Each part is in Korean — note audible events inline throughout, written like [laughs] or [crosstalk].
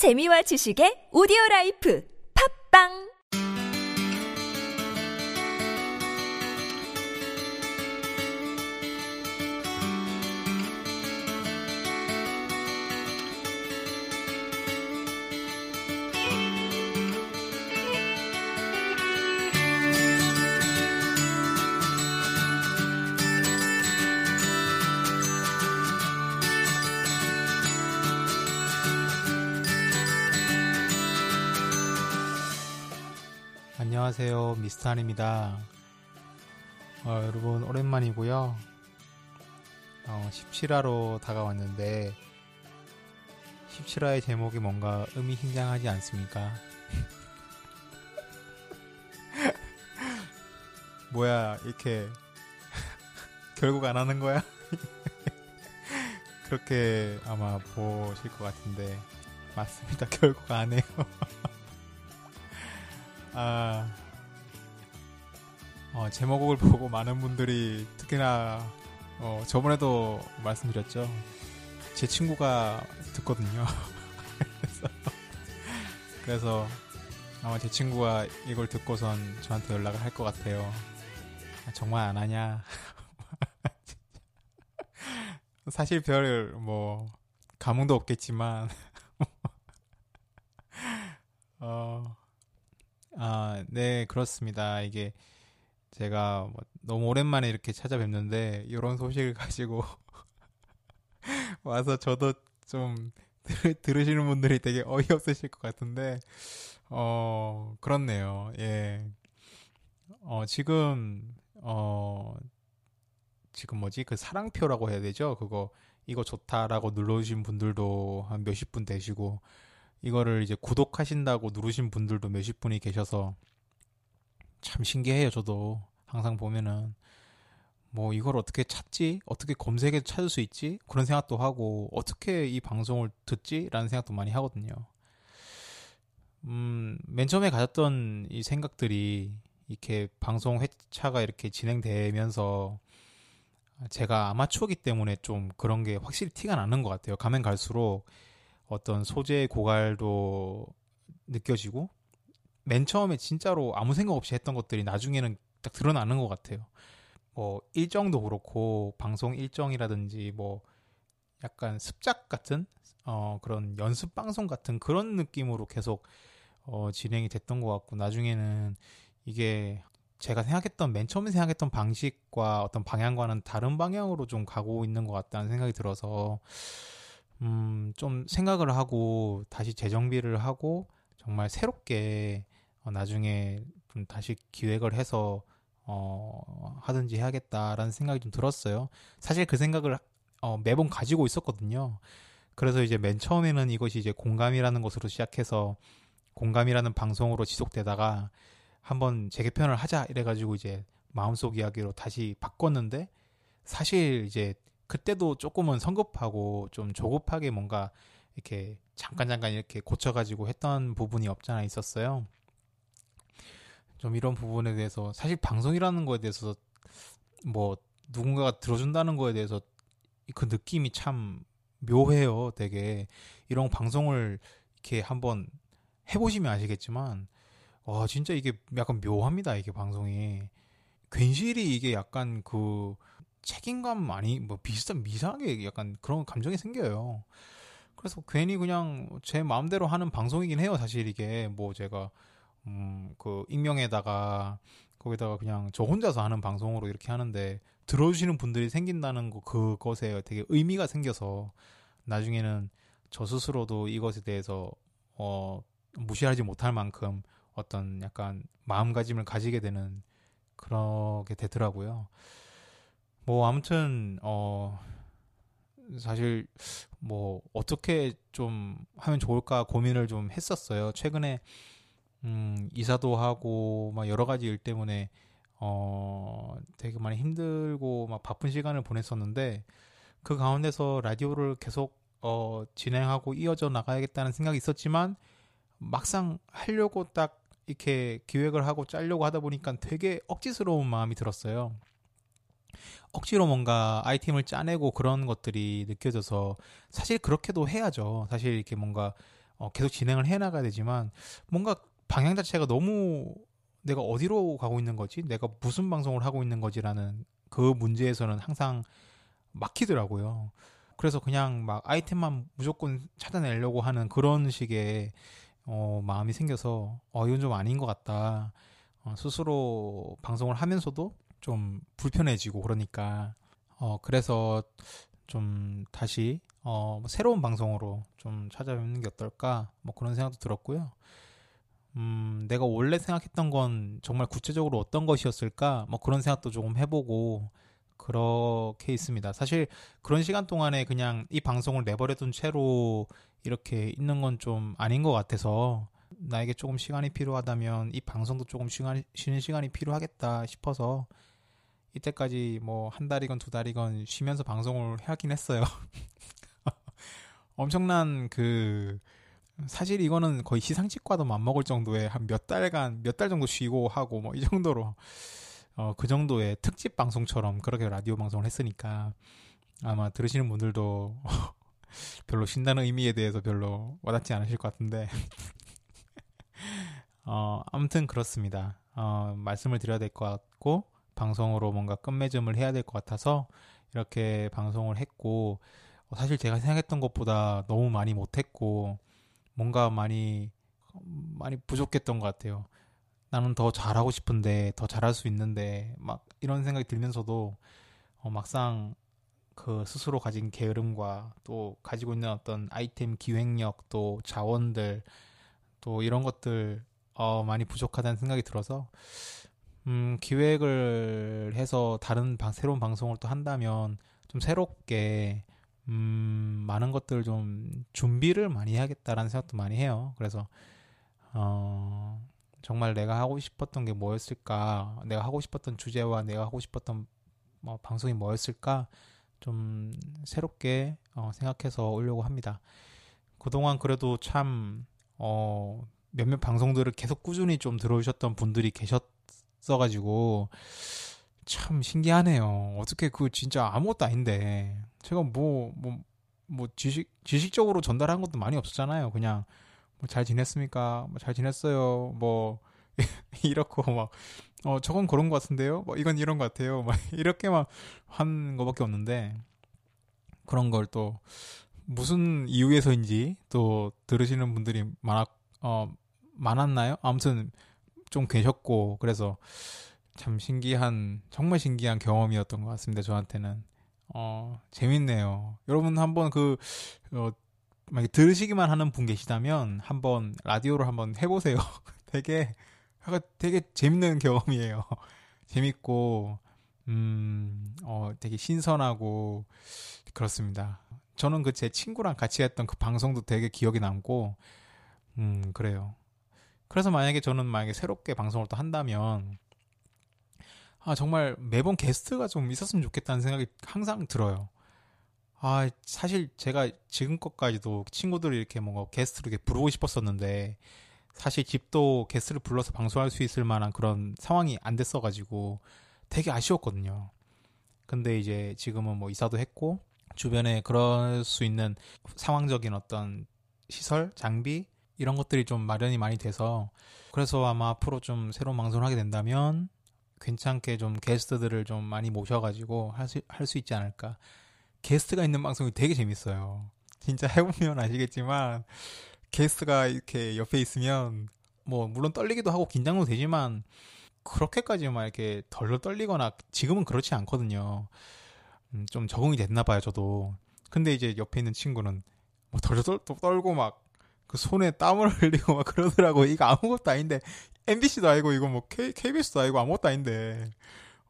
재미와 지식의 오디오 라이프. 팝빵 안녕하세요. 미스터한입니다. 어, 여러분 오랜만이고요. 어, 17화로 다가왔는데 17화의 제목이 뭔가 의미심장하지 않습니까? [laughs] 뭐야 이렇게 [laughs] 결국 안 하는 거야? [laughs] 그렇게 아마 보실 것 같은데 맞습니다. 결국 안 해요 아, 어, 제목을 [laughs] 보고 많은 분들이 특히나 어, 저번에도 말씀드렸죠. 제 친구가 듣거든요. [laughs] 그래서, 아마 제 친구가 이걸 듣고선 저한테 연락을 할 것 같아요. 아, 정말 안 하냐? [laughs] 사실 별 뭐 감흥도 없겠지만 어. 아, 네, 그렇습니다. 이게 제가 뭐 너무 오랜만에 이렇게 찾아뵙는데 이런 소식을 [laughs] 가지고 와서 저도 좀 들, 으시는 분들이 되게 어이없으실 것 같은데 어, 그렇네요. 예. 어, 지금 어 지금 뭐지? 그 사랑표라고 해야 되죠? 그거 이거 좋다라고 눌러주신 분들도 한 몇십 분 되시고 이거를 이제 구독하신다고 누르신 분들도 몇십 분이 계셔서 참 신기해요. 저도 항상 보면은 뭐 이걸 어떻게 찾지? 어떻게 검색해서 찾을 수 있지? 그런 생각도 하고 어떻게 이 방송을 듣지? 라는 생각도 많이 하거든요. 음, 맨 처음에 가졌던 이 생각들이 이렇게 방송 회차가 이렇게 진행되면서 제가 아마추어기 때문에 좀 그런 게 확실히 티가 나는 것 같아요. 가면 갈수록 어떤 소재의 고갈도 느껴지고 맨 처음에 진짜로 아무 생각 없이 했던 것들이 나중에는 딱 드러나는 것 같아요. 뭐 일정도 그렇고 방송 일정이라든지 뭐 약간 습작 같은 어 그런 연습 방송 같은 그런 느낌으로 계속 어 진행이 됐던 것 같고 나중에는 이게 제가 생각했던 맨 처음에 생각했던 방식과 어떤 방향과는 다른 방향으로 좀 가고 있는 것 같다는 생각이 들어서 음, 좀 생각을 하고 다시 재정비를 하고 정말 새롭게 어, 나중에 좀 다시 기획을 해서 어, 하든지 해야겠다라는 생각이 좀 들었어요. 사실 그 생각을 어, 매번 가지고 있었거든요. 그래서 이제 맨 처음에는 이것이 이제 공감이라는 것으로 시작해서 공감이라는 방송으로 지속되다가 한번 재개편을 하자 이래가지고 이제 마음속 이야기로 다시 바꿨는데 사실 이제 그때도 조금은 성급하고 좀 조급하게 뭔가 이렇게 잠깐 잠깐 이렇게 고쳐가지고 했던 부분이 없잖아 있었어요. 좀 이런 부분에 대해서 사실 방송이라는 거에 대해서 뭐 누군가가 들어준다는 거에 대해서 그 느낌이 참 묘해요. 되게 이런 방송을 이렇게 한번 해보시면 아시겠지만 와 진짜 이게 약간 묘합니다. 이게 방송이 괜시리 이게 약간 그 책임감 많이 뭐 비슷한 미상하게 약간 그런 감정이 생겨요. 그래서 괜히 그냥 제 마음대로 하는 방송이긴 해요. 사실 이게 뭐 제가 음 그 익명에다가 거기다가 그냥 저 혼자서 하는 방송으로 이렇게 하는데 들어주시는 분들이 생긴다는 거 그것에 되게 의미가 생겨서 나중에는 저 스스로도 이것에 대해서 어 무시하지 못할 만큼 어떤 약간 마음가짐을 가지게 되는 그렇게 되더라고요. 뭐 아무튼 어 사실 뭐 어떻게 좀 하면 좋을까 고민을 좀 했었어요. 최근에 음 이사도 하고 막 여러 가지 일 때문에 어 되게 많이 힘들고 막 바쁜 시간을 보냈었는데 그 가운데서 라디오를 계속 어 진행하고 이어져 나가야겠다는 생각이 있었지만 막상 하려고 딱 이렇게 기획을 하고 짜려고 하다 보니까 되게 억지스러운 마음이 들었어요. 억지로 뭔가 아이템을 짜내고 그런 것들이 느껴져서 사실 그렇게도 해야죠. 사실 이렇게 뭔가 어, 계속 진행을 해 나가야 되지만 뭔가 방향 자체가 너무 내가 어디로 가고 있는 거지? 내가 무슨 방송을 하고 있는 거지라는 그 문제에서는 항상 막히더라고요. 그래서 그냥 막 아이템만 무조건 찾아내려고 하는 그런 식의 어, 마음이 생겨서 어, 이건 좀 아닌 것 같다. 어, 스스로 방송을 하면서도 좀 불편해지고 그러니까 어, 그래서 좀 다시 어, 뭐 새로운 방송으로 좀 찾아뵙는 게 어떨까 뭐 그런 생각도 들었고요. 음, 내가 원래 생각했던 건 정말 구체적으로 어떤 것이었을까? 뭐 그런 생각도 조금 해보고 그렇게 있습니다. 사실 그런 시간 동안에 그냥 이 방송을 내버려둔 채로 이렇게 있는 건 좀 아닌 것 같아서 나에게 조금 시간이 필요하다면 이 방송도 조금 시간, 쉬는 시간이 필요하겠다 싶어서 이때까지 뭐 한 달이건 두 달이건 쉬면서 방송을 하긴 했어요. [laughs] 엄청난 그 사실 이거는 거의 시상식과도 맞먹을 정도의 한 몇 달간 몇 달 정도 쉬고 하고 뭐 이 정도로 어, 그 정도의 특집 방송처럼 그렇게 라디오 방송을 했으니까 아마 들으시는 분들도 [laughs] 별로 쉰다는 의미에 대해서 별로 와닿지 않으실 것 같은데 [laughs] 어, 아무튼 그렇습니다. 어, 말씀을 드려야 될 것 같고 방송으로 뭔가 끝맺음을 해야 될 것 같아서 이렇게 방송을 했고 어, 사실 제가 생각했던 것보다 너무 많이 못했고 뭔가 많이 많이 부족했던 것 같아요. 나는 더 잘하고 싶은데 더 잘할 수 있는데 막 이런 생각이 들면서도 어, 막상 그 스스로 가진 게으름과 또 가지고 있는 어떤 아이템 기획력 또 자원들 또 이런 것들 어, 많이 부족하다는 생각이 들어서 음, 기획을 해서 다른 방, 새로운 방송을 또 한다면 좀 새롭게 음, 많은 것들 좀 준비를 많이 해야겠다라는 생각도 많이 해요. 그래서 어, 정말 내가 하고 싶었던 게 뭐였을까? 내가 하고 싶었던 주제와 내가 하고 싶었던 뭐 방송이 뭐였을까? 좀 새롭게 어, 생각해서 오려고 합니다. 그동안 그래도 참 어, 몇몇 방송들을 계속 꾸준히 좀 들어오셨던 분들이 계셨어가지고 참 신기하네요. 어떻게 그 진짜 아무것도 아닌데 제가 뭐뭐 뭐 지식 지식적으로 전달한 것도 많이 없었잖아요. 그냥 뭐 잘 지냈습니까? 뭐 잘 지냈어요. 뭐 [laughs] 이렇고 막 어 저건 그런 것 같은데요. 뭐 이건 이런 것 같아요. 막 [laughs] 이렇게만 한 거밖에 없는데 그런 걸 또 무슨 이유에서인지 또 들으시는 분들이 많았 어 많았나요? 아무튼 좀 계셨고 그래서 참 신기한 정말 신기한 경험이었던 것 같습니다. 저한테는 어 재밌네요. 여러분 한번 그 어, 만약 들으시기만 하는 분 계시다면 한번 라디오를 한번 해보세요. [laughs] 되게 되게 재밌는 경험이에요. [laughs] 재밌고 음, 어, 되게 신선하고 그렇습니다. 저는 그 제 친구랑 같이 했던 그 방송도 되게 기억이 남고 음, 그래요. 그래서 만약에 저는 만약에 새롭게 방송을 또 한다면 아, 정말 매번 게스트가 좀 있었으면 좋겠다는 생각이 항상 들어요. 아, 사실 제가 지금껏까지도 친구들이 이렇게 뭔가 게스트로 이렇게 부르고 싶었었는데, 사실 집도 게스트를 불러서 방송할 수 있을 만한 그런 상황이 안 됐어가지고 되게 아쉬웠거든요. 근데 이제 지금은 뭐 이사도 했고, 주변에 그럴 수 있는 상황적인 어떤 시설, 장비, 이런 것들이 좀 마련이 많이 돼서, 그래서 아마 앞으로 좀 새로운 방송을 하게 된다면, 괜찮게 좀 게스트들을 좀 많이 모셔가지고 할 수, 할 수 있지 않을까. 게스트가 있는 방송이 되게 재밌어요. 진짜 [laughs] 해보면 아시겠지만, 게스트가 이렇게 옆에 있으면, 뭐, 물론 떨리기도 하고 긴장도 되지만, 그렇게까지 막 이렇게 덜덜 떨리거나, 지금은 그렇지 않거든요. 음, 좀 적응이 됐나 봐요, 저도. 근데 이제 옆에 있는 친구는, 뭐 덜덜 떨고 막, 그 손에 땀을 [laughs] 흘리고 막 그러더라고. 이거 아무것도 아닌데, MBC도 아니고 이거 뭐 K, KBS도 아니고 아무것도 아닌데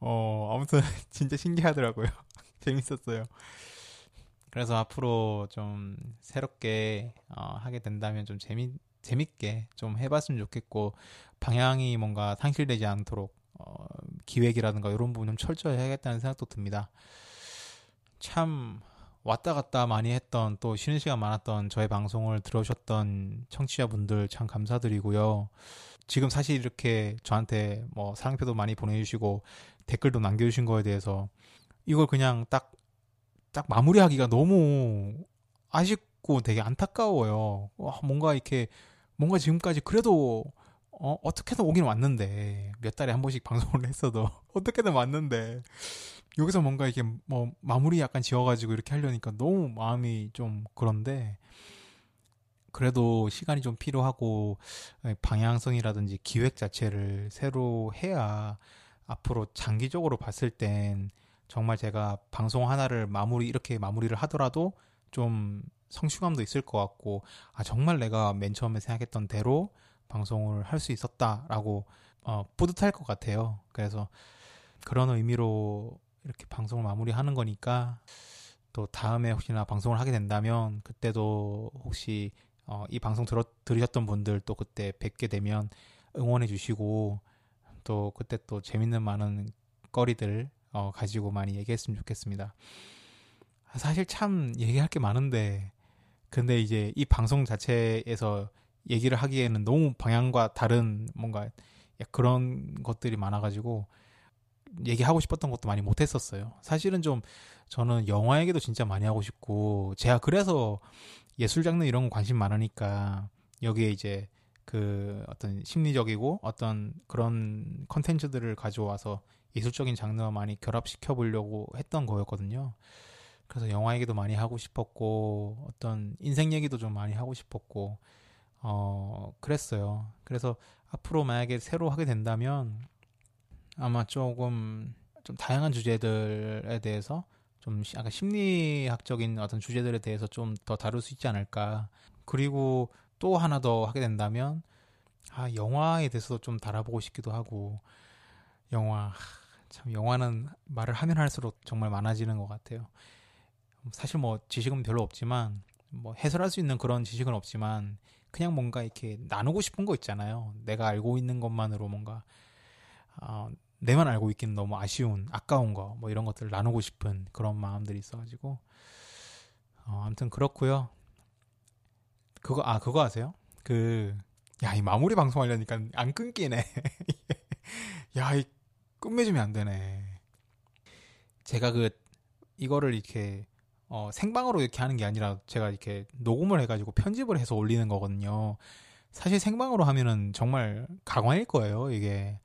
어 아무튼 [laughs] 진짜 신기하더라고요. [laughs] 재밌었어요. 그래서 앞으로 좀 새롭게 어, 하게 된다면 좀 재미 재밌게 좀 해봤으면 좋겠고 방향이 뭔가 상실되지 않도록 어, 기획이라든가 이런 부분 좀 철저히 해야겠다는 생각도 듭니다. 참 왔다 갔다 많이 했던 또 쉬는 시간 많았던 저의 방송을 들어오셨던 청취자분들 참 감사드리고요. 지금 사실 이렇게 저한테 뭐 사랑표도 많이 보내주시고 댓글도 남겨주신 거에 대해서 이걸 그냥 딱, 딱 마무리하기가 너무 아쉽, 있고 되게 안타까워요. 와, 뭔가 이렇게 뭔가 지금까지 그래도 어, 어떻게든 오긴 왔는데 몇 달에 한 번씩 [laughs] 방송을 했어도 어떻게든 왔는데 여기서 뭔가 이게 뭐 마무리 약간 지어가지고 이렇게 하려니까 너무 마음이 좀 그런데 그래도 시간이 좀 필요하고 방향성이라든지 기획 자체를 새로 해야 앞으로 장기적으로 봤을 땐 정말 제가 방송 하나를 마무리 이렇게 마무리를 하더라도 좀 성취감도 있을 것 같고 아 정말 내가 맨 처음에 생각했던 대로 방송을 할 수 있었다라고 어, 뿌듯할 것 같아요. 그래서 그런 의미로 이렇게 방송을 마무리하는 거니까 또 다음에 혹시나 방송을 하게 된다면 그때도 혹시 어, 이 방송 들어, 들으셨던 분들 또 그때 뵙게 되면 응원해 주시고 또 그때 또 재밌는 많은 거리들 어, 가지고 많이 얘기했으면 좋겠습니다. 사실 참 얘기할 게 많은데 근데 이제 이 방송 자체에서 얘기를 하기에는 너무 방향과 다른 뭔가 그런 것들이 많아가지고 얘기하고 싶었던 것도 많이 못했었어요. 사실은 좀 저는 영화 얘기도 진짜 많이 하고 싶고 제가 그래서 예술 장르 이런 거 관심 많으니까 여기에 이제 그 어떤 심리적이고 어떤 그런 컨텐츠들을 가져와서 예술적인 장르와 많이 결합시켜 보려고 했던 거였거든요. 그래서 영화 얘기도 많이 하고 싶었고 어떤 인생 얘기도 좀 많이 하고 싶었고 어 그랬어요. 그래서 앞으로 만약에 새로 하게 된다면 아마 조금 좀 다양한 주제들에 대해서 좀 약간 심리학적인 어떤 주제들에 대해서 좀 더 다룰 수 있지 않을까. 그리고 또 하나 더 하게 된다면 아 영화에 대해서도 좀 달아보고 싶기도 하고 영화 참 영화는 말을 하면 할수록 정말 많아지는 것 같아요. 사실 뭐 지식은 별로 없지만 뭐 해설할 수 있는 그런 지식은 없지만 그냥 뭔가 이렇게 나누고 싶은 거 있잖아요. 내가 알고 있는 것만으로 뭔가 어, 내만 알고 있기는 너무 아쉬운 아까운 거 뭐 이런 것들을 나누고 싶은 그런 마음들이 있어가지고 어, 아무튼 그렇고요. 그거 아 그거 아세요? 그 야 이 마무리 방송하려니까 안 끊기네. [laughs] 야 이 끝맺으면 안 되네. 제가 그 이거를 이렇게 어, 생방으로 이렇게 하는 게 아니라 제가 이렇게 녹음을 해가지고 편집을 해서 올리는 거거든요. 사실 생방으로 하면은 정말 가관일 거예요, 이게.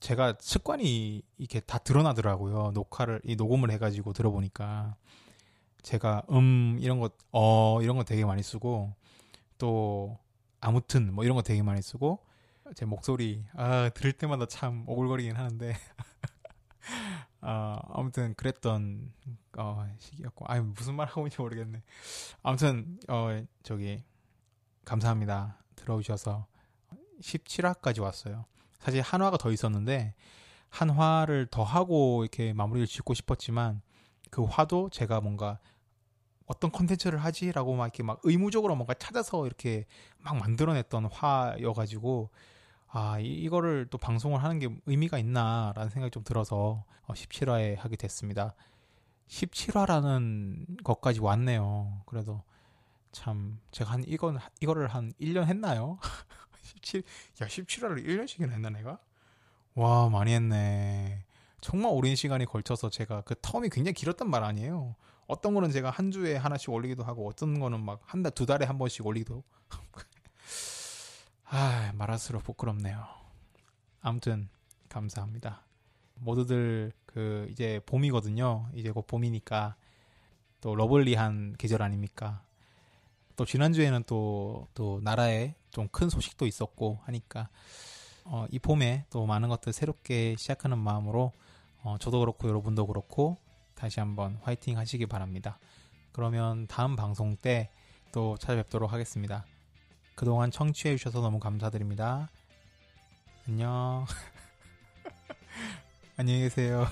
제가 습관이 이렇게 다 드러나더라고요. 녹화를, 이 녹음을 해가지고 들어보니까. 제가 음, 이런 것, 어, 이런 거 되게 많이 쓰고, 또, 아무튼, 뭐 이런 거 되게 많이 쓰고, 제 목소리, 아, 들을 때마다 참 오글거리긴 하는데. [laughs] 어, 아무튼 그랬던 어, 시기였고, 아 무슨 말 하고 있는지 모르겠네. 아무튼 어, 저기 감사합니다. 들어오셔서 17화까지 왔어요. 사실 한 화가 더 있었는데 한 화를 더 하고 이렇게 마무리를 짓고 싶었지만 그 화도 제가 뭔가 어떤 컨텐츠를 하지라고 막 이렇게 막 의무적으로 뭔가 찾아서 이렇게 막 만들어냈던 화여가지고 아, 이, 거를또 방송을 하는 게 의미가 있나라는 생각이 좀 들어서 어, 17화에 하게 됐습니다. 17화라는 것까지 왔네요. 그래도 참 제가 한 이건 이거를 한 1년 했나요? [laughs] 17 야, 17화를 1년씩이나 했나 내가? 와, 많이 했네. 정말 오랜 시간이 걸쳐서 제가 그 텀이 굉장히 길었단 말 아니에요. 어떤 거는 제가 한 주에 하나씩 올리기도 하고 어떤 거는 막 한 달, 두 달에 한 번씩 올리기도 아, 말할수록 부끄럽네요. 아무튼 감사합니다. 모두들 그 이제 봄이거든요. 이제 곧 봄이니까 또 러블리한 계절 아닙니까? 또 지난주에는 또, 또 나라에 좀 큰 소식도 있었고 하니까 어, 이 봄에 또 많은 것들 새롭게 시작하는 마음으로 어, 저도 그렇고 여러분도 그렇고 다시 한번 화이팅 하시기 바랍니다. 그러면 다음 방송 때 또 찾아뵙도록 하겠습니다. 그동안 청취해 주셔서 너무 감사드립니다. 안녕. [laughs] 안녕히 계세요.